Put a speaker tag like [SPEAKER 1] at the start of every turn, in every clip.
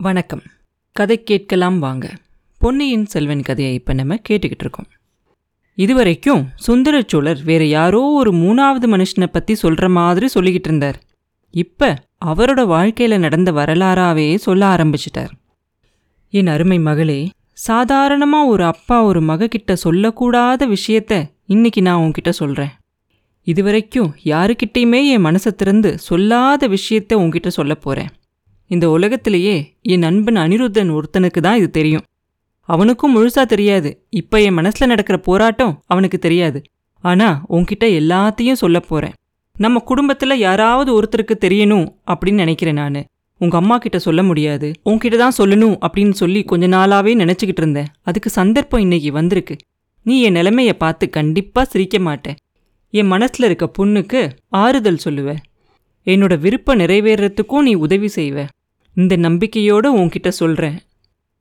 [SPEAKER 1] வணக்கம். கதை கேட்கலாம் வாங்க. பொன்னியின் செல்வன் கதையை இப்போ நம்ம கேட்டுக்கிட்டு இருக்கோம். இதுவரைக்கும் சுந்தர சோழர் வேற யாரோ ஒரு மூணாவது மனுஷனை பற்றி சொல்கிற மாதிரி சொல்லிக்கிட்டு இருந்தார். இப்போ அவரோட வாழ்க்கையில் நடந்த வரலாறாவே சொல்ல ஆரம்பிச்சிட்டார். என் அருமை மகளே சாதாரணமாக ஒரு அப்பா ஒரு மகக்கிட்ட சொல்லக்கூடாத விஷயத்த இன்னைக்கு நான் உன்கிட்ட சொல்கிறேன் இதுவரைக்கும் யாருக்கிட்டேயுமே என் மனசை திறந்து சொல்லாத விஷயத்த உன்கிட்ட சொல்ல போகிறேன் இந்த உலகத்திலேயே என் நண்பன் அனிருத்தன் ஒருத்தனுக்கு தான் இது தெரியும். அவனுக்கும் முழுசா தெரியாது. இப்ப என் மனசுல நடக்கிற போராட்டம் அவனுக்கு தெரியாது. ஆனா உன்கிட்ட எல்லாத்தையும் சொல்ல போறேன். நம்ம குடும்பத்துல யாராவது ஒருத்தருக்கு தெரியணும் அப்படின்னு நினைக்கிறேன் நானு. உங்க அம்மா கிட்ட சொல்ல முடியாது. உன்கிட்ட தான் சொல்லணும் அப்படின்னு சொல்லி கொஞ்ச நாளாவே நினைச்சுக்கிட்டு இருந்தேன். அதுக்கு சந்தர்ப்பம் இன்னைக்கு வந்திருக்கு. நீ என் நிலைமையை பார்த்து கண்டிப்பா சிரிக்க மாட்ட என் மனசுல இருக்க புண்ணுக்கு ஆறுதல் சொல்லுவ. என்னோட விருப்பம் நிறைவேறத்துக்கும் நீ உதவி செய்வ. இந்த நம்பிக்கையோட உன்கிட்ட சொல்றேன்.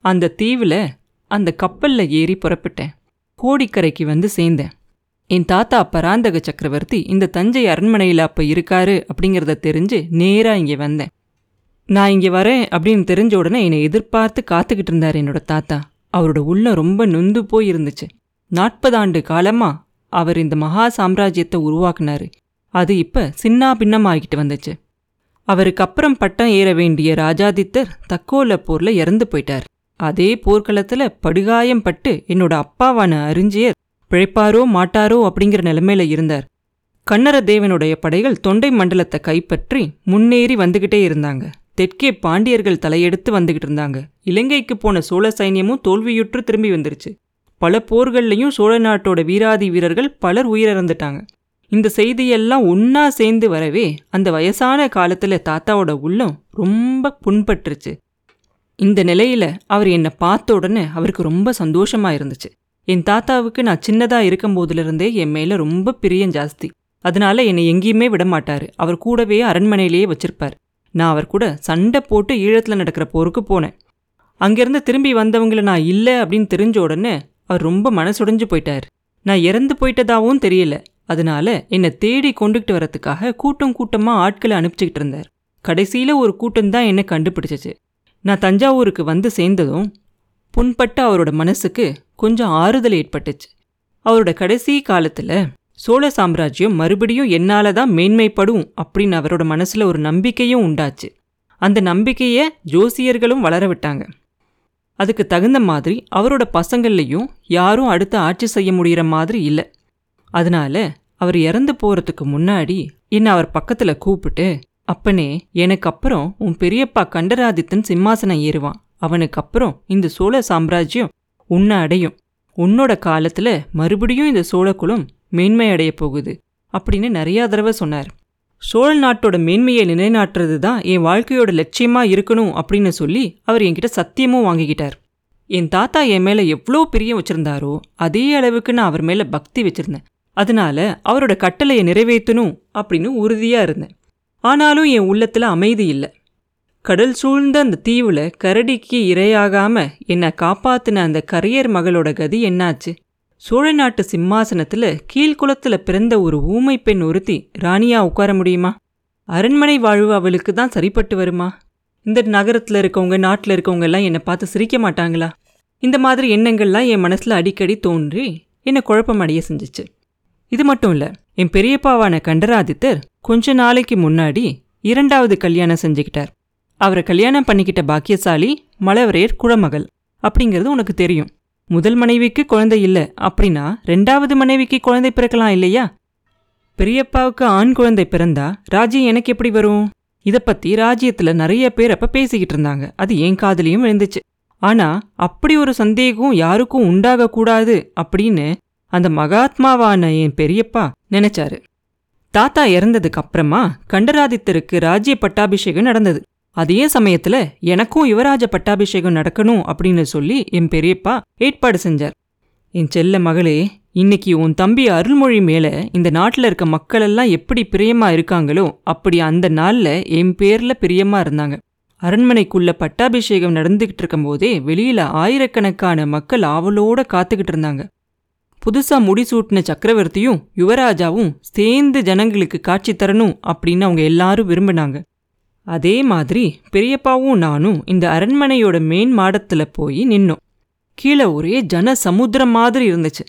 [SPEAKER 1] அந்த தீவுல அந்த கப்பல்ல ஏறி புறப்பட்டேன். கோடிக்கரைக்கு வந்து சேர்ந்தேன். என் தாத்தா பராந்தக சக்கரவர்த்தி இந்த தஞ்சை அரண்மனையில் அப்ப இருக்காரு அப்படிங்கிறத தெரிஞ்சு நேரா இங்க வந்தேன். நான் இங்க வரேன் அப்படின்னு தெரிஞ்ச உடனே என்னை எதிர்பார்த்து காத்துக்கிட்டு இருந்தார் என்னோட தாத்தா. அவரோட உள்ளம் ரொம்ப நொந்து போய் இருந்துச்சு நாற்பது ஆண்டு காலமா அவர் இந்த மகா சாம்ராஜ்யத்தை உருவாக்குனாரு. அது இப்ப சின்னா பின்னமாகிட்டு வந்துச்சு. அவருக்கு அப்புறம் பட்டம் ஏற வேண்டிய ராஜாதித்தர் தக்கோல போர்ல இறந்து போயிட்டார். அதே போர்க்களத்துல படுகாயம் பட்டு என்னோட அப்பாவான அறிஞ்சியர் பிழைப்பாரோ மாட்டாரோ அப்படிங்கிற நிலைமையில இருந்தார். கண்ணர தேவனுடைய படைகள் தொண்டை மண்டலத்தை கைப்பற்றி முன்னேறி வந்துகிட்டே இருந்தாங்க. தெற்கே பாண்டியர்கள் தலையெடுத்து வந்துகிட்டு இருந்தாங்க. இலங்கைக்கு போன சோழ சைன்யமும் தோல்வியுற்று திரும்பி வந்துருச்சு. பல போர்கள்லையும் சோழ நாட்டோட வீராதி வீரர்கள் பலர் உயிரிழந்துட்டாங்க. இந்த செய்தியெல்லாம் ஒன்னா சேர்ந்து வரவே அந்த வயசான காலத்துல தாத்தாவோட உள்ளம் ரொம்ப புண்பட்டுருச்சு. இந்த நிலையில அவர் என்னை பார்த்த உடனே அவருக்கு ரொம்ப சந்தோஷமா இருந்துச்சு. என் தாத்தாவுக்கு நான் சின்னதா இருக்கும் போதிலிருந்தே என் மேல ரொம்ப பிரியம் ஜாஸ்தி. அதனால என்னை எங்கேயுமே விட மாட்டாரு. அவர் கூடவே அரண்மனையிலேயே வச்சிருப்பார். நான் அவர் கூட சண்டை போட்டு ஈழத்துல நடக்கிற போருக்கு போனேன். அங்கேருந்து திரும்பி வந்தவங்கள நான் இல்லை அப்படின்னு தெரிஞ்ச உடனே அவர் ரொம்ப மனசுடைஞ்சு போயிட்டார். நான் இறந்து போயிட்டதாவும் தெரியல. அதனால என்னை தேடி கொண்டுகிட்டு வரத்துக்காக கூட்டம் கூட்டமா ஆட்களை அனுப்பிச்சுக்கிட்டு இருந்தார். கடைசியில ஒரு கூட்டம் தான் என்னை கண்டுபிடிச்சிச்சு. நான் தஞ்சாவூருக்கு வந்து சேர்ந்ததும் புண்பட்ட அவரோட மனசுக்கு கொஞ்சம் ஆறுதல் ஏற்பட்டுச்சு. அவரோட கடைசி காலத்துல சோழ சாம்ராஜ்யம் மறுபடியும் என்னால தான் மேன்மைப்படும் அப்படின்னு அவரோட மனசுல ஒரு நம்பிக்கையும் உண்டாச்சு. அந்த நம்பிக்கைய ஜோசியர்களும் வளர விட்டாங்க. அதுக்கு தகுந்த மாதிரி அவரோட பசங்கள்லையும் யாரும் அடுத்து ஆட்சி செய்ய முடிகிற மாதிரி இல்லை. அதனால அவர் இறந்து போறதுக்கு முன்னாடி என்னை அவர் பக்கத்துல கூப்பிட்டு அப்பனே எனக்கு அப்புறம் உன் பெரியப்பா கண்டராதித்தன் சிம்மாசனம் ஏறுவான். அவனுக்கு அப்புறம் இந்த சோழ சாம்ராஜ்யம் உன்னை அடையும். உன்னோட காலத்துல மறுபடியும் இந்த சோழகுலம் மேன்மை அடைய போகுது அப்படின்னு நிறைய தடவை சொன்னார். சோழ நாட்டோட மேன்மையை நிலைநாட்டுறது தான் என் வாழ்க்கையோட லட்சியமா இருக்கணும் அப்படின்னு சொல்லி அவர் என்கிட்ட சத்தியமும் வாங்கிக்கிட்டார். என் தாத்தா என் மேல எவ்வளோ பிரியம் வச்சிருந்தாரோ அதே அளவுக்கு நான் அவர் மேல பக்தி வச்சிருந்தேன். அதனால அவரோட கட்டளையை நிறைவேற்றணும் அப்படின்னு உறுதியா இருந்தேன். ஆனாலும் என் உள்ளத்துல அமைதி இல்லை. கடல் சூழ்ந்த அந்த தீவுல கரடிக்கு இரையாகாம என்னை காப்பாத்தின அந்த கரையர் மகளோட கதி என்னாச்சு? சோழ நாட்டு சிம்மாசனத்துல கீழ்குளத்துல பிறந்த ஒரு ஊமை பெண் ஒருத்தி ராணியா உட்கார முடியுமா? அரண்மனை வாழ்வு அவளுக்கு தான் சரிப்பட்டு வருமா? இந்த நகரத்துல இருக்கவங்க நாட்டில் இருக்கவங்க எல்லாம் என்னை பார்த்து சிரிக்க மாட்டாங்களா? இந்த மாதிரி எண்ணங்கள்லாம் என் மனசுல அடிக்கடி தோன்றி என்னை குழப்பமடைய செஞ்சிச்சு செஞ்சுச்சு. இது மட்டும் இல்ல என் பெரியப்பாவான கண்டராதித்தர் கொஞ்ச நாளைக்கு முன்னாடி இரண்டாவது கல்யாணம் செஞ்சுக்கிட்டார். அவரை கல்யாணம் பண்ணிக்கிட்ட பாக்கியசாலி மலவரையர் குழமகள் அப்படிங்கிறது உனக்கு தெரியும். முதல் மனைவிக்கு குழந்தை இல்லை அப்படின்னா ரெண்டாவது மனைவிக்கு குழந்தை பிறக்கலாம் இல்லையா? பெரியப்பாவுக்கு ஆண் குழந்தை பிறந்தா ராஜ்யம் எனக்கு எப்படி வரும்? இத பத்தி ராஜ்யத்துல நிறைய பேர் அப்ப பேசிக்கிட்டு இருந்தாங்க. அது என் காதுலயும் விழுந்துச்சு. ஆனா அப்படி ஒரு சந்தேகம் யாருக்கும் உண்டாகக்கூடாது அப்படின்னு அந்த மகாத்மாவான என் பெரியப்பா நினைச்சாரு. தாத்தா இறந்ததுக்கு அப்புறமா கண்டராதித்தருக்கு ராஜ்ய பட்டாபிஷேகம் நடந்தது. அதே சமயத்துல எனக்கும் யுவராஜ பட்டாபிஷேகம் நடக்கணும் அப்படின்னு சொல்லி என் பெரியப்பா ஏற்பாடு செஞ்சார். என் செல்ல மகளே இன்னைக்கு உன் தம்பி அருள்மொழி மேல இந்த நாட்டுல இருக்க மக்களெல்லாம் எப்படி பிரியமா இருக்காங்களோ அப்படி அந்த நாள்ல என் பேர்ல பிரியமா இருந்தாங்க. அரண்மனைக்குள்ள பட்டாபிஷேகம் நடந்துகிட்டு இருக்கும்போதே வெளியில ஆயிரக்கணக்கான மக்கள் ஆவலோட காத்துக்கிட்டு இருந்தாங்க. புதுசா முடிசூட்டின சக்கரவர்த்தியும் யுவராஜாவும் சேர்ந்து ஜனங்களுக்கு காட்சி தரணும் அப்படின்னு அவங்க எல்லாரும் விரும்பினாங்க. அதே மாதிரி பெரியப்பாவும் நானும் இந்த அரண்மனையோட மேன் மாடத்துல போய் நின்னோம். கீழே ஒரே ஜன சமுத்திரம் மாதிரி இருந்துச்சு.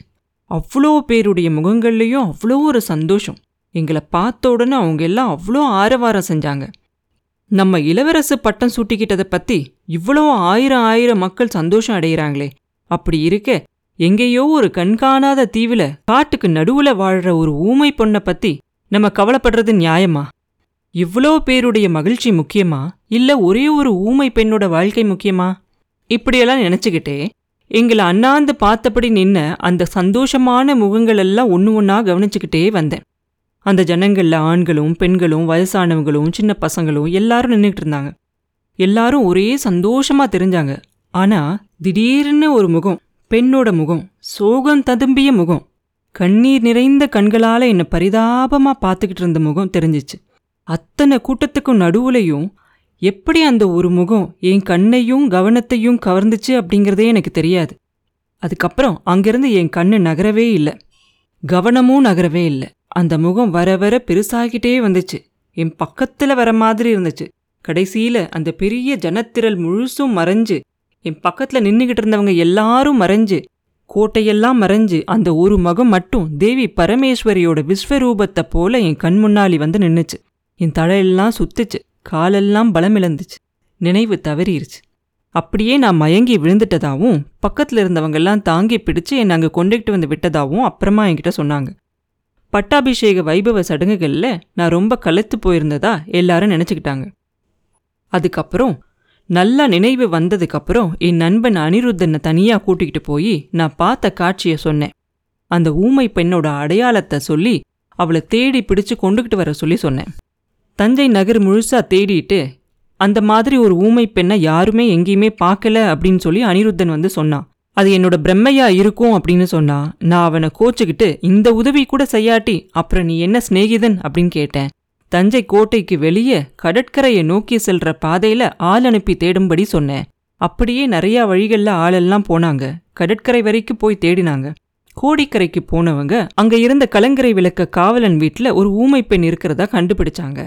[SPEAKER 1] அவ்வளோ பேருடைய முகங்கள்லேயும் அவ்வளோ ஒரு சந்தோஷம். எங்களை பார்த்த உடனே அவங்க எல்லாம் அவ்வளோ ஆரவாரம் செஞ்சாங்க. நம்ம இளவரசு பட்டம் சூட்டிக்கிட்டதை பத்தி இவ்வளோ ஆயிரம் ஆயிரம் மக்கள் சந்தோஷம் அடைகிறாங்களே அப்படி இருக்க எங்கேயோ ஒரு கண்காணாத தீவுல காட்டுக்கு நடுவுல வாழ்ற ஒரு ஊமை பொண்ணை பத்தி நம்ம கவலைப்படுறது நியாயமா? இவ்வளோ பேருடைய மகிழ்ச்சி முக்கியமா? இல்ல ஒரே ஒரு ஊமை பெண்ணோட வாழ்க்கை முக்கியமா? இப்படியெல்லாம் நினைச்சுக்கிட்டே எங்களை அண்ணாந்து பார்த்தபடி நின்ன அந்த சந்தோஷமான முகங்களெல்லாம் ஒன்று ஒன்றா கவனிச்சுக்கிட்டே வந்தேன். அந்த ஜனங்கள்ல ஆண்களும் பெண்களும் வயசானவங்களும் சின்ன பசங்களும் எல்லாரும் நின்றுக்கிட்டு இருந்தாங்க. எல்லாரும் ஒரே சந்தோஷமா தெரிஞ்சாங்க. ஆனா திடீர்னு ஒரு முகம் பெண்ணோட முகம் சோகம் ததும்பிய முகம். கண்ணீர் நிறைந்த கண்களால் என்னை பரிதாபமாக பார்த்துக்கிட்டு இருந்த முகம் தெரிஞ்சிச்சு. அத்தனை கூட்டத்துக்கும் நடுவுலையும் எப்படி அந்த ஒரு முகம் என் கண்ணையும் கவனத்தையும் கவர்ந்துச்சு அப்படிங்கிறதே எனக்கு தெரியாது. அதுக்கப்புறம் அங்கிருந்து என் கண்ணு நகரவே இல்லை. கவனமும் நகரவே இல்லை. அந்த முகம் வர வர பெருசாகிட்டே வந்துச்சு. என் பக்கத்தில் வர மாதிரி இருந்துச்சு. கடைசியில் அந்த பெரிய ஜனத்திரல் முழுசும் மறைஞ்சு என் பக்கத்தில் நின்றுக்கிட்டு இருந்தவங்க எல்லாரும் மறைஞ்சு கோட்டையெல்லாம் மறைஞ்சு அந்த ஒரு மகம் மட்டும் தேவி பரமேஸ்வரியோட விஸ்வரூபத்தை போல என் கண் முன்னாடி வந்து நின்றுச்சு என் தலையெல்லாம் சுத்துச்சு காலெல்லாம் பலமிழந்துச்சு நினைவு தவறிருச்சு. அப்படியே நான் மயங்கி விழுந்துட்டதாவும் பக்கத்தில் இருந்தவங்கெல்லாம் தாங்கி பிடிச்சு என்னை அங்கே கொண்டுகிட்டு வந்து விட்டதாவும் அப்புறமா என்கிட்ட சொன்னாங்க. பட்டாபிஷேக வைபவ சடங்குகளில் நான் ரொம்ப கலைத்து போயிருந்ததா எல்லாரும் நினச்சிக்கிட்டாங்க. அதுக்கப்புறம் நல்லா நினைவு வந்ததுக்கப்புறம் என் நண்பன் அனிருத்தனை தனியாக கூட்டிக்கிட்டு போய் நான் பார்த்த காட்சியை சொன்னேன். அந்த ஊமை பெண்ணோட அடையாளத்தை சொல்லி அவளை தேடி பிடிச்சு கொண்டுகிட்டு வர சொல்லி சொன்னேன். தஞ்சை நகர் முழுசா தேடிட்டு அந்த மாதிரி ஒரு ஊமை பெண்ணை யாருமே எங்கேயுமே பார்க்கல அப்படின்னு சொல்லி அனிருத்தன் வந்து சொன்னான். அது என்னோட பிரம்மையா இருக்கும் அப்படின்னு சொன்னா நான் அவனை கோச்சுக்கிட்டு இந்த உதவி கூட செய்யாட்டி அப்புறம் நீ என்ன சிநேகிதன்? அப்படின்னு கேட்டேன். தஞ்சை கோட்டைக்கு வெளியே கடற்கரையை நோக்கி செல்ற பாதையில ஆள் அனுப்பி தேடும்படி சொன்னேன். அப்படியே நிறைய வழிகள்ல ஆளெல்லாம் போனாங்க. கடற்கரை வரைக்கும் போய் தேடினாங்க. கோடிக்கரைக்கு போனவங்க அங்க இருந்த கலங்கரை விளக்க காவலன் வீட்டில் ஒரு ஊமை பெண் இருக்கிறதா கண்டுபிடிச்சாங்க.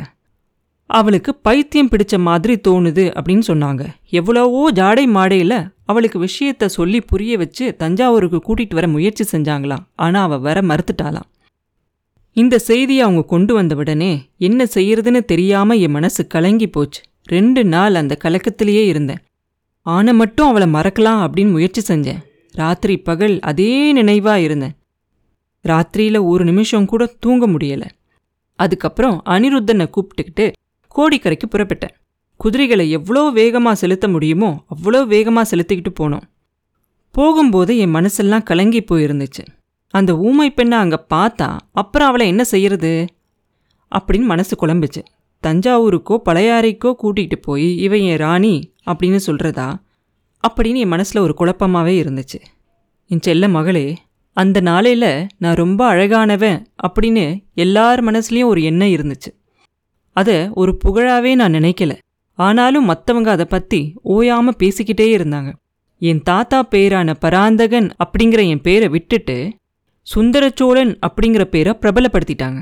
[SPEAKER 1] அவளுக்கு பைத்தியம் பிடிச்ச மாதிரி தோணுது அப்படின்னு சொன்னாங்க. எவ்வளவோ ஜாடை மாடையில அவளுக்கு விஷயத்த சொல்லி புரிய வச்சு தஞ்சாவூருக்கு கூட்டிட்டு வர முயற்சி செஞ்சாங்களாம். ஆனா அவ வர மறுத்துட்டாளாம். இந்த செய்தியை அவங்க கொண்டு வந்த உடனே என்ன செய்யறதுன்னு தெரியாம என் மனசு கலங்கி போச்சு. ரெண்டு நாள் அந்த கலக்கத்திலேயே இருந்தேன். ஆனை மட்டும் அவளை மறக்கலாம் அப்படின்னு முயற்சி செஞ்சேன். ராத்திரி பகல் அதே நினைவா இருந்தேன். ராத்திரியில ஒரு நிமிஷம் கூட தூங்க முடியல. அதுக்கப்புறம் அனிருத்தனை கூப்பிட்டுக்கிட்டு கோடிக்கரைக்கு புறப்பட்டேன். குதிரைகளை எவ்வளோ வேகமாக செலுத்த முடியுமோ அவ்வளோ வேகமாக செலுத்திக்கிட்டு போனோம். போகும்போது என் மனசெல்லாம் கலங்கி போயிருந்துச்சு. அந்த ஊமை பெண்ணை அங்கே பார்த்தா அப்புறம் அவளை என்ன செய்யறது? அப்படின்னு மனசு குழம்புச்சு. தஞ்சாவூருக்கோ பழையாறைக்கோ கூட்டிகிட்டு போய் இவன் என் ராணி அப்படின்னு சொல்கிறதா அப்படின்னு என் மனசில் ஒரு குழப்பமாகவே இருந்துச்சு. என் செல்ல மகளே அந்த நாளையில் நான் ரொம்ப அழகானவன் அப்படின்னு எல்லார் மனசுலேயும் ஒரு எண்ணம் இருந்துச்சு. அதை ஒரு புகழாகவே நான் நினைக்கல. ஆனாலும் மற்றவங்க அதை பற்றி ஓயாமல் பேசிக்கிட்டே இருந்தாங்க. என் தாத்தா பேரான பராந்தகன் அப்படிங்கிற என் பேரை விட்டுட்டு சுந்தரச்சோழன் அப்படிங்கிற பேரை பிரபலப்படுத்திட்டாங்க.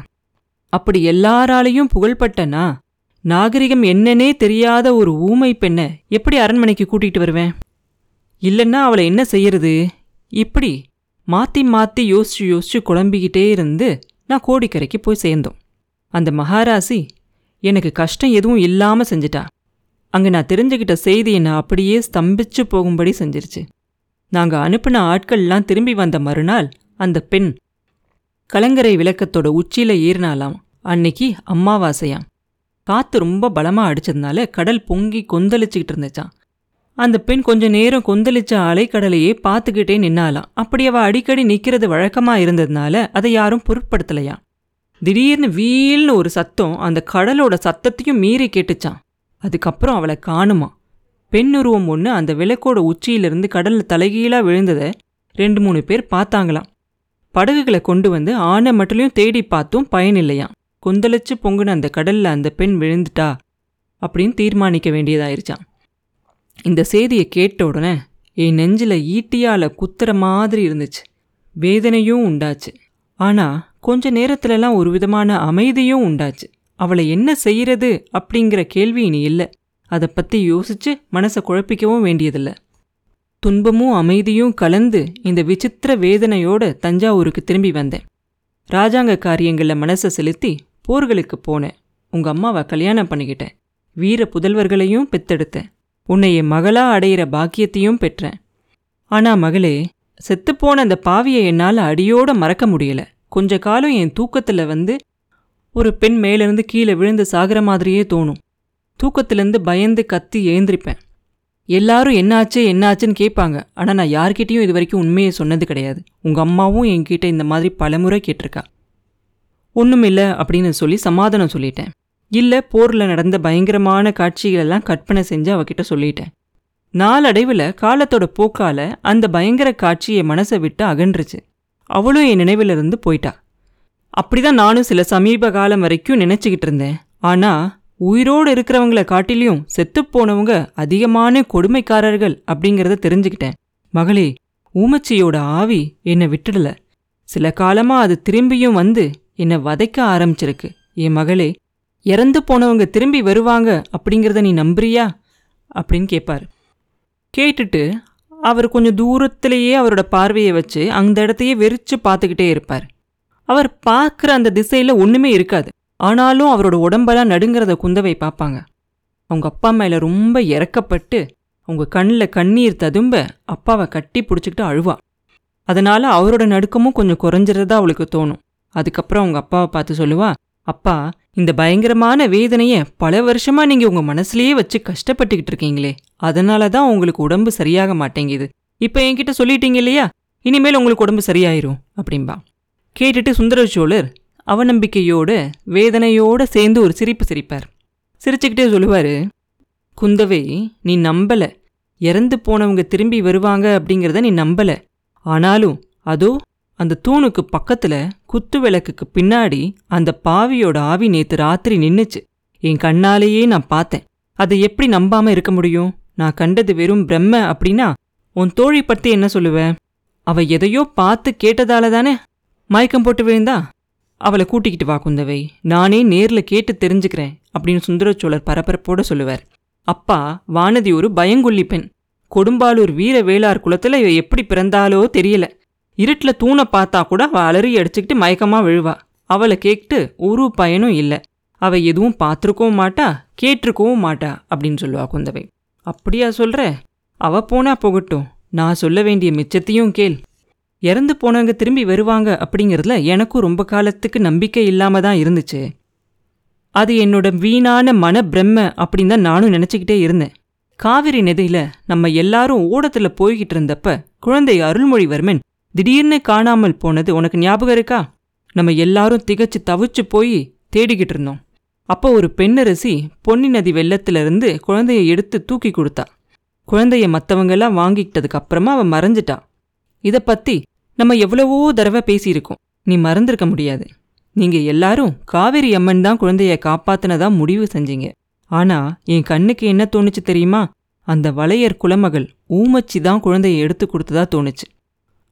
[SPEAKER 1] அப்படி எல்லாராலையும் புகழ்பட்டனா? நாகரிகம் என்னன்னே தெரியாத ஒரு ஊமை பெண்ணை எப்படி அரண்மனைக்கு கூட்டிகிட்டு வருவேன்? இல்லைன்னா அவளை என்ன செய்யறது? இப்படி மாத்தி மாத்தி யோசிச்சு யோசிச்சு குழம்பிக்கிட்டே இருந்து நான் கோடிக்கரைக்கு போய் சேர்ந்தோம். அந்த மகாராசி எனக்கு கஷ்டம் எதுவும் இல்லாம செஞ்சிட்டா. அங்க நான் தெரிஞ்சுக்கிட்ட செய்தி என்னை அப்படியே ஸ்தம்பிச்சு போகும்படி செஞ்சிருச்சு. நாங்க அனுப்பின ஆட்கள்லாம் திரும்பி வந்த மறுநாள் அந்த பெண் கலங்கரை விளக்கத்தோட உச்சியில ஏறினாலாம் அன்னைக்கு அம்மாவாசையாம். காத்து ரொம்ப பலமா அடிச்சதுனால கடல் பொங்கி கொந்தளிச்சுக்கிட்டு இருந்துச்சான் அந்த பெண் கொஞ்ச நேரம் கொந்தளிச்ச அலைக்கடலையே பார்த்துக்கிட்டே நின்னாலாம் அப்படி அவ அடிக்கடி நிற்கிறது வழக்கமா இருந்ததுனால அதை யாரும் பொருட்படுத்தலையாம். திடீர்னு வீல்னு ஒரு சத்தம் அந்த கடலோட சத்தத்தையும் மீறி கேட்டுச்சான் அதுக்கப்புறம் அவளை காணுமா பெண் உருவம் ஒன்று அந்த விளக்கோட உச்சியிலிருந்து கடலில் தலைகீழாக விழுந்ததை ரெண்டு மூணு பேர் பார்த்தாங்களாம். படகுகளை கொண்டு வந்து ஆனை மட்டும் தேடி பார்த்தும் பயனில்லையாம். கொந்தளிச்சு பொங்குன அந்த கடல்ல அந்த பெண் விழுந்துட்டா அப்படின்னு தீர்மானிக்க வேண்டியதாயிருச்சான் இந்த செய்தியை கேட்ட உடனே என் நெஞ்சில் ஈட்டியால குத்துற மாதிரி இருந்துச்சு. வேதனையும் உண்டாச்சு. ஆனால் கொஞ்ச நேரத்துலலாம் ஒரு விதமான அமைதியும் உண்டாச்சு. அவளை என்ன செய்யறது அப்படிங்கிற கேள்வி இனி இல்லை. அதை பத்தி யோசிச்சு மனசை குழப்பிக்கவும் வேண்டியதில்லை. துன்பமும் அமைதியும் கலந்து இந்த விசித்திர வேதனையோட தஞ்சாவூருக்கு திரும்பி வந்தேன். ராஜாங்க காரியங்களில் மனசை செலுத்தி போர்களுக்கு போனேன். உங்க அம்மாவை கல்யாணம் பண்ணிக்கிட்டேன். வீர புதல்வர்களையும் பெத்தெடுத்தேன். உன்னை என் மகளா அடையிற பாக்கியத்தையும் பெற்றேன். ஆனா மகளே செத்துப்போன அந்த பாவியை என்னால் அடியோட மறக்க முடியல. கொஞ்ச காலம் என் தூக்கத்துல வந்து ஒரு பெண் மேலிருந்து கீழே விழுந்து சாகிற மாதிரியே தோணும். தூக்கத்திலேருந்து பயந்து கத்தி ஏந்திரிப்பேன். எல்லாரும் என்னாச்சு என்னாச்சுன்னு கேட்பாங்க. ஆனால் நான் யார்கிட்டேயும் இது வரைக்கும் உண்மையை சொன்னது கிடையாது. உங்கள் அம்மாவும் என்கிட்ட இந்த மாதிரி பலமுறை கேட்டிருக்கா. ஒன்றுமில்லை அப்படின்னு சொல்லி சமாதானம் சொல்லிட்டேன். இல்லை போரில் நடந்த பயங்கரமான காட்சிகளெல்லாம் கற்பனை செஞ்சு அவகிட்ட சொல்லிட்டேன். நாளடைவில் காலத்தோட போக்கால் அந்த பயங்கர காட்சி என் மனசை விட்டு அகன்றுச்சு. அவளும் என் நினைவிலிருந்து போயிட்டா. அப்படிதான் நானும் சில சமீப காலம் வரைக்கும் நினச்சிக்கிட்டு இருந்தேன். ஆனால் உயிரோடு இருக்கிறவங்கள காட்டிலையும் செத்துப் போனவங்க அதிகமான கொடுமைக்காரர்கள் அப்படிங்கிறத தெரிஞ்சுக்கிட்டேன். மகளே ஊமச்சியோட ஆவி என்னை விட்டுடல. சில காலமா அது திரும்பியும் வந்து என்னை வதைக்க ஆரம்பிச்சிருக்கு. என் மகளே இறந்து போனவங்க திரும்பி வருவாங்க அப்படிங்கிறத நீ நம்புறியா? அப்படின்னு கேட்பாரு கேட்டுட்டு அவர் கொஞ்சம் தூரத்திலேயே அவரோட பார்வையை வச்சு அந்த இடத்தையே வெறிச்சு பார்த்துக்கிட்டே இருப்பார். அவர் பார்க்குற அந்த திசையில் ஒன்றுமே இருக்காது. ஆனாலும் அவரோட உடம்பெல்லாம் நடுங்கிறத குந்தவை பார்ப்பாங்க. அவங்க அப்பா மேலே ரொம்ப இறக்கப்பட்டு அவங்க கண்ணில் கண்ணீர் ததும்ப அப்பாவை கட்டி பிடிச்சிக்கிட்டு அழுவா. அதனால அவரோட நடுக்கமும் கொஞ்சம் குறைஞ்சிறதா அவளுக்கு தோணும். அதுக்கப்புறம் அவங்க அப்பாவை பார்த்து சொல்லுவா அப்பா இந்த பயங்கரமான வேதனைய பல வருஷமா நீங்க உங்க மனசுலயே வச்சு கஷ்டப்பட்டுக்கிட்டு இருக்கீங்களே. அதனால தான் உங்களுக்கு உடம்பு சரியாக மாட்டேங்குது. இப்போ என்கிட்ட சொல்லிட்டீங்க இல்லையா? இனிமேல் உங்களுக்கு உடம்பு சரியாயிரும். அப்படின்பா கேட்டுட்டு சுந்தர சோழர் அவநம்பிக்கையோட வேதனையோட சேர்ந்து ஒரு சிரிப்பு சிரிப்பார். சிரிச்சுக்கிட்டே சொல்லுவாரு குந்தவை நீ நம்பல. இறந்து போனவங்க திரும்பி வருவாங்க அப்படிங்கிறத நீ நம்பல. ஆனாலும் அதோ அந்த தூணுக்கு பக்கத்துல குத்து விளக்குக்கு பின்னாடி அந்த பாவியோட ஆவி நேத்து ராத்திரி நின்னுச்சு. என் கண்ணாலேயே நான் பார்த்தேன். அதை எப்படி நம்பாம இருக்க முடியும்? நான் கண்டது வெறும் பிரம்ம அப்படின்னா உன் தோழி பற்றி என்ன சொல்லுவ? அவ எதையோ பார்த்து கேட்டதால தானே? மயக்கம் போட்டு விழுந்தா? அவளை கூட்டிக்கிட்டு வா குந்தவை. நானே நேர்ல கேட்டு தெரிஞ்சுக்கிறேன் அப்படின்னு சுந்தரச்சோழர் பரபரப்போட சொல்லுவார். அப்பா வானதி ஒரு பயங்கொல்லி பெண் கொடும்பாலூர் வீர வேளார் குலத்துல இவ எப்படி பிறந்தாலோ தெரியல. இருட்டில் தூணை பார்த்தா கூட அவள் அலறி அடிச்சுக்கிட்டு மயக்கமா விழுவா. அவளை கேட்டு ஒரு பயனும் இல்லை. அவ எதுவும் பார்த்துருக்கவும் மாட்டா கேட்டிருக்கவும் மாட்டா அப்படின்னு சொல்லுவா குந்தவை. அப்படியா சொல்ற? அவ போனா போகட்டும். நான் சொல்ல வேண்டிய மிச்சத்தையும் கேள். இறந்து போனவங்க திரும்பி வருவாங்க அப்படிங்கிறதுல எனக்கும் ரொம்ப காலத்துக்கு நம்பிக்கை இல்லாம தான் இருந்துச்சு. அது என்னோட வீணான மன பிரம்ம அப்படின்னு தான் நானும் நினச்சிக்கிட்டே இருந்தேன். காவிரி நதியில நம்ம எல்லாரும் ஓடத்தில் போய்கிட்டு இருந்தப்ப குழந்தை அருள்மொழிவர்மன் திடீர்னு காணாமல் போனது உனக்கு ஞாபகம் இருக்கா? நம்ம எல்லாரும் திகச்சு தவிச்சு போய் தேடிக்கிட்டு இருந்தோம். அப்போ ஒரு பெண்ணரசி பொன்னி நதி வெள்ளத்திலிருந்து குழந்தைய எடுத்து தூக்கி கொடுத்தா. குழந்தைய மற்றவங்கெல்லாம் வாங்கிக்கிட்டதுக்கு அப்புறமா அவன் மறைஞ்சிட்டான் இதை பத்தி நம்ம எவ்வளவோ தடவை பேசியிருக்கோம். நீ மறந்திருக்க முடியாது. நீங்க எல்லாரும் காவேரி அம்மன் தான் குழந்தைய காப்பாத்தினதா முடிவு செஞ்சீங்க. ஆனா என் கண்ணுக்கு என்ன தோணுச்சு தெரியுமா? அந்த வளையர் குலமகள் ஊமச்சி தான் குழந்தைய எடுத்து கொடுத்ததா தோணுச்சு.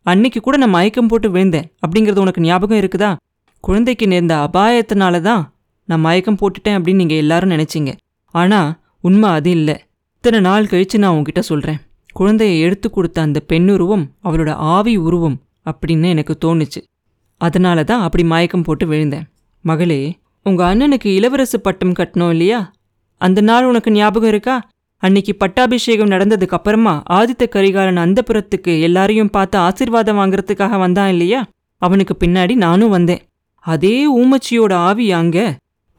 [SPEAKER 1] அன்னைக்கு கூட நான் மயக்கம் போட்டு விழுந்தேன். அப்படிங்கிறது உனக்கு ஞாபகம் இருக்குதா? குழந்தைக்கு நேர்ந்த அபாயத்தினால தான் நான் மயக்கம் போட்டுட்டேன் அப்படின்னு நீங்க எல்லாரும் நினைச்சீங்க. ஆனா உண்மை அது இல்லை. இத்தனை நாள் கழிச்சு நான் உன்கிட்ட சொல்றேன். குழந்தையை எடுத்து கொடுத்த அந்த பெண்ணுருவம் அவளோட ஆவி உருவம் அப்படின்னு எனக்கு தோணுச்சு. அதனால தான் அப்படி மயக்கம் போட்டு விழுந்தேன். மகளே உங்க அண்ணனுக்கு இளவரசு பட்டம் கட்டணும் இல்லையா? அந்த நாள் உனக்கு ஞாபகம் இருக்கா? அன்னைக்கு பட்டாபிஷேகம் நடந்ததுக்கு அப்புறமா ஆதித்த கரிகாலன் அந்தப்புறத்துக்கு எல்லாரையும் பார்த்து ஆசிர்வாதம் வாங்குறதுக்காக வந்தான் இல்லையா? அவனுக்கு பின்னாடி நானும் வந்தேன். அதே ஊமச்சியோட ஆவி அங்க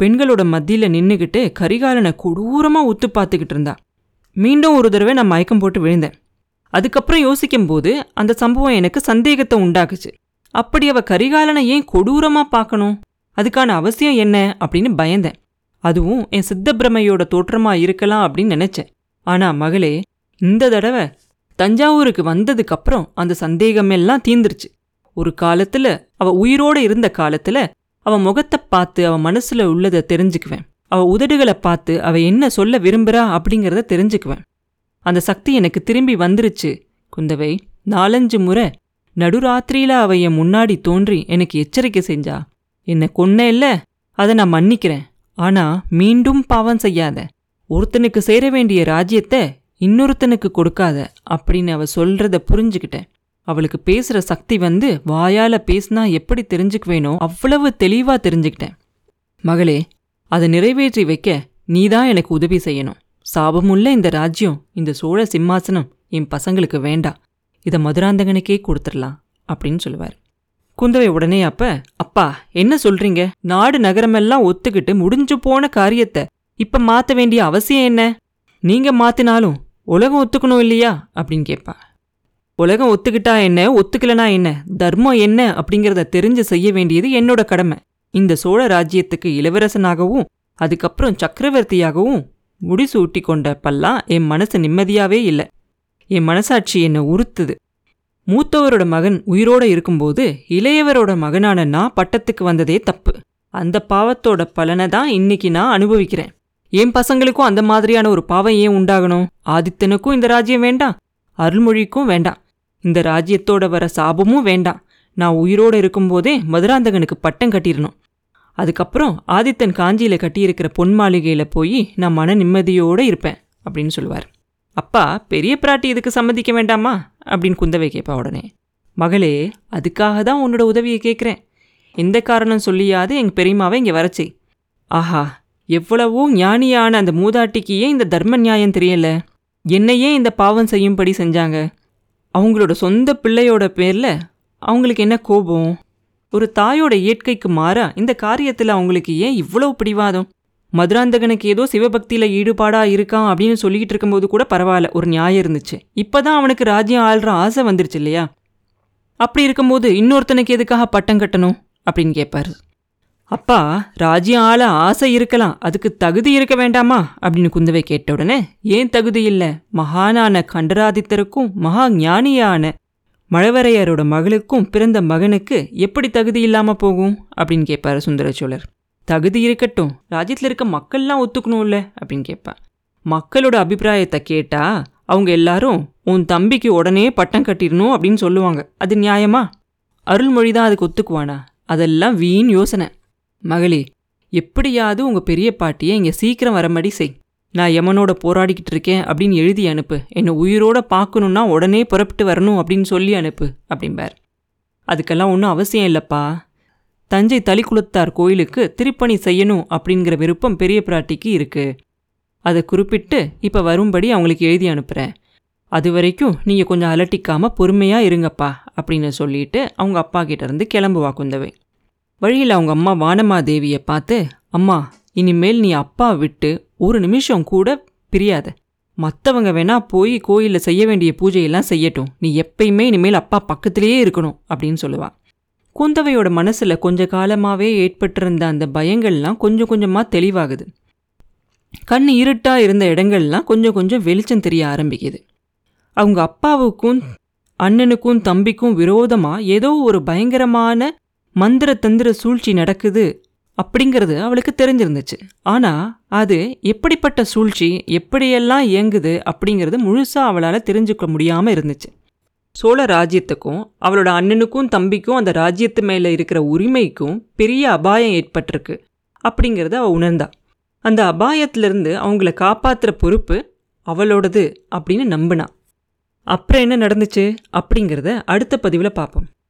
[SPEAKER 1] பெண்களோட மத்தியில நின்னுகிட்டு கரிகாலனை கொடூரமா உத்து பார்த்துக்கிட்டு இருந்தா. மீண்டும் ஒரு தடவை நான் மயக்கம் போட்டு விழுந்தேன். அதுக்கப்புறம் யோசிக்கும்போது அந்த சம்பவம் எனக்கு சந்தேகத்தை உண்டாக்குச்சு. அப்படி அவ கரிகாலனை ஏன் கொடூரமா பார்க்கணும்? அதுக்கான அவசியம் என்ன? அப்படின்னு பயந்தேன். அதுவும் என் சித்தப்பிரமையோட தோற்றமா இருக்கலாம் அப்படின்னு நினைச்சேன். ஆனா மகளே இந்த தடவை தஞ்சாவூருக்கு வந்ததுக்கப்புறம் அந்த சந்தேகமெல்லாம் தீந்துருச்சு ஒரு காலத்துல அவ உயிரோட இருந்த காலத்துல அவ முகத்தை பார்த்து அவ மனசுல உள்ளதை தெரிஞ்சுக்குவேன். அவ உதடுகளை பார்த்து அவ என்ன சொல்ல விரும்புறா அப்படிங்கிறத தெரிஞ்சுக்குவேன். அந்த சக்தி எனக்கு திரும்பி வந்துருச்சு. குந்தவை நாலஞ்சு முறை நடுராத்திரியில அவ என் முன்னாடி தோன்றி எனக்கு எச்சரிக்கை செஞ்சா. என்னை கொன்ன இல்ல அதை நான் மன்னிக்கிறேன். ஆனா மீண்டும் பாவம் செய்யாத. ஒருத்தனுக்கு சேர வேண்டிய ராஜ்யத்தை இன்னொருத்தனுக்கு கொடுக்காத அப்படின்னு அவ சொல்றத புரிஞ்சுக்கிட்டேன். அவளுக்கு பேசுற சக்தி வந்து வாயால பேசினா எப்படி தெரிஞ்சுக்குவேனோ அவ்வளவு தெளிவா தெரிஞ்சுக்கிட்டேன். மகளே அதை நிறைவேற்றி வைக்க நீதான் எனக்கு உதவி செய்யணும். சாபமுள்ள இந்த ராஜ்யம் இந்த சோழ சிம்மாசனம் என் பசங்களுக்கு வேண்டாம் இதை மதுராந்தகனுக்கே கொடுத்துடலாம் அப்படின்னு சொல்லுவார். குந்தவை உடனே அப்ப அப்பா என்ன சொல்றீங்க? நாடு நகரமெல்லாம் ஒத்துக்கிட்டு முடிஞ்சு போன காரியத்தை இப்ப மாத்த வேண்டிய அவசியம் என்ன? நீங்க மாத்தினாலும் உலகம் ஒத்துக்கணும் இல்லையா? அப்படின்னு கேட்பா. உலகம் ஒத்துக்கிட்டா என்ன ஒத்துக்கலனா என்ன தர்மம் என்ன அப்படிங்கிறத தெரிஞ்சு செய்ய வேண்டியது என்னோட கடமை. இந்த சோழ ராஜ்யத்துக்கு இளவரசனாகவும் அதுக்கப்புறம் சக்கரவர்த்தியாகவும் முடிசூட்டி கொண்ட பல்லாம் என் மனசு நிம்மதியாவே இல்லை. என் மனசாட்சி என்னை உறுத்துது. மூத்தவரோட மகன் உயிரோட இருக்கும்போது இளையவரோட மகனான நான் பட்டத்துக்கு வந்ததே தப்பு. அந்த பாவத்தோட பலனை தான் இன்னைக்கு நான் அனுபவிக்கிறேன். என் பசங்களுக்கும் அந்த மாதிரியான ஒரு பாவம் ஏன் உண்டாகணும்? ஆதித்தனுக்கும் இந்த ராஜ்யம் வேண்டாம். அருள்மொழிக்கும் வேண்டாம். இந்த ராஜ்யத்தோட வர சாபமும் வேண்டாம். நான் உயிரோடு இருக்கும்போதே மதுராந்தகனுக்கு பட்டம் கட்டிடணும். அதுக்கப்புறம் ஆதித்தன் காஞ்சியில் கட்டியிருக்கிற பொன் மாளிகையில் போய் நான் மன நிம்மதியோடு இருப்பேன் அப்படின்னு சொல்லுவார். அப்பா பெரிய பிராட்டி இதுக்கு சம்மதிக்க வேண்டாமா? அப்படின்னு குந்தவை கேட்பா உடனே. மகளே அதுக்காக தான் உன்னோட உதவியை கேட்குறேன். எந்த காரணம் சொல்லியாது எங்கள் பெரியமாவை இங்கே வரச்சே ஆஹா எவ்வளவோ ஞானியான அந்த மூதாட்டிக்கு ஏன் இந்த தர்ம நியாயம் தெரியல? என்னையே இந்த பாவம் செய்யும்படி செஞ்சாங்க. அவங்களோட சொந்த பிள்ளையோட பேரில் அவங்களுக்கு என்ன கோபம்? ஒரு தாயோட இயற்கைக்கு மாறா இந்த காரியத்தில் அவங்களுக்கு ஏன் இவ்வளவு பிடிவாதம்? மதுராந்தகனுக்கு ஏதோ சிவபக்தியில ஈடுபாடா இருக்கான் அப்படின்னு சொல்லிக்கிட்டு இருக்கும்போது கூட பரவாயில்ல ஒரு நியாயம் இருந்துச்சு. இப்பதான் அவனுக்கு ராஜ்யம் ஆள்ற ஆசை வந்துருச்சு இல்லையா? அப்படி இருக்கும்போது இன்னொருத்தனுக்கு எதுக்காக பட்டம் கட்டணும்? அப்படின்னு கேட்பாரு அப்பா ராஜ்யம் ஆள ஆசை இருக்கலாம் அதுக்கு தகுதி இருக்க வேண்டாமா? அப்படின்னு குந்தவை கேட்ட உடனே ஏன் தகுதி இல்லை? மகானான கண்டராதித்தருக்கும் மகா ஞானியான மழவரையரோட மகளுக்கும் பிறந்த மகனுக்கு எப்படி தகுதி இல்லாமல் போகும்? அப்படின்னு கேட்பாரு சுந்தரச்சோழர் தகுதி இருக்கட்டும். ராஜ்யத்தில் இருக்க மக்கள்லாம் ஒத்துக்கணும்ல? அப்படின்னு கேட்பேன் மக்களோட அபிப்பிராயத்தை கேட்டா அவங்க எல்லாரும் உன் தம்பிக்கு உடனே பட்டம் கட்டிடணும் அப்படின்னு சொல்லுவாங்க. அது நியாயமா? அருள்மொழி தான் அதுக்கு ஒத்துக்குவானா? அதெல்லாம் வீண் யோசனை. மகளே எப்படியாவது உங்கள் பெரிய பாட்டியை இங்கே சீக்கிரம் வரமடி செய். நான் யமனோட போராடிக்கிட்டு இருக்கேன் அப்படின்னு எழுதி அனுப்பு. என்னை உயிரோட பார்க்கணுன்னா உடனே புறப்பட்டு வரணும் அப்படின்னு சொல்லி அனுப்பு அப்படிம்பார். அதுக்கெல்லாம் ஒன்றும் அவசியம் இல்லைப்பா. தஞ்சை தளிக்குளத்தார் கோயிலுக்கு திருப்பணி செய்யணும் அப்படிங்கிற விருப்பம் பெரிய பிராட்டிக்கு இருக்கு. அதை குறிப்பிட்டு இப்போ வரும்படி அவங்களுக்கு எழுதி அனுப்புகிறேன் அது வரைக்கும் நீங்கள் கொஞ்சம் அலட்டிக்காமல் பொறுமையாக இருங்கப்பா அப்படின்னு சொல்லிட்டு அவங்க அப்பா கிட்டேருந்து கிளம்புவா குந்தவை. வழியில் அவங்க அம்மா வானமாதேவியை பார்த்து அம்மா இனிமேல் நீ அப்பா விட்டு ஒரு நிமிஷம் கூட பிரியாத. மற்றவங்க வேணா போய் கோயிலில் செய்ய வேண்டிய பூஜையெல்லாம் செய்யட்டும். நீ எப்பயுமே இனிமேல் அப்பா பக்கத்திலேயே இருக்கணும் அப்படின்னு சொல்லுவா. குந்தவையோட மனசில் கொஞ்ச காலமாகவே ஏற்பட்டிருந்த அந்த பயங்கள்லாம் கொஞ்சம் கொஞ்சமாக தெளிவாகுது. கண் இருட்டாக இருந்த இடங்கள்லாம் கொஞ்சம் கொஞ்சம் வெளிச்சம் தெரிய ஆரம்பிக்குது. அவங்க அப்பாவுக்கும் அண்ணனுக்கும் தம்பிக்கும் விரோதமாக ஏதோ ஒரு பயங்கரமான மந்திர தந்திர சூழ்ச்சி நடக்குது அப்படிங்கிறது அவளுக்கு தெரிஞ்சிருந்துச்சு. ஆனால் அது எப்படிப்பட்ட சூழ்ச்சி எப்படியெல்லாம் இயங்குது அப்படிங்கிறது முழுசாக அவளால் தெரிஞ்சுக்க முடியாமல் இருந்துச்சு. சோழ ராஜ்யத்துக்கும் அவளோட அண்ணனுக்கும் தம்பிக்கும் அந்த ராஜ்யத்து மேலே இருக்கிற உரிமைக்கும் பெரிய அபாயம் ஏற்பட்டிருக்கு அப்படிங்கிறத அவள் உணர்ந்தா. அந்த அபாயத்திலிருந்து அவங்கள காப்பாற்றுற பொறுப்பு அவளோடது அப்படின்னு நம்பினா. அப்புறம் என்ன நடந்துச்சு அப்படிங்கிறத அடுத்த பதிவில் பார்ப்போம்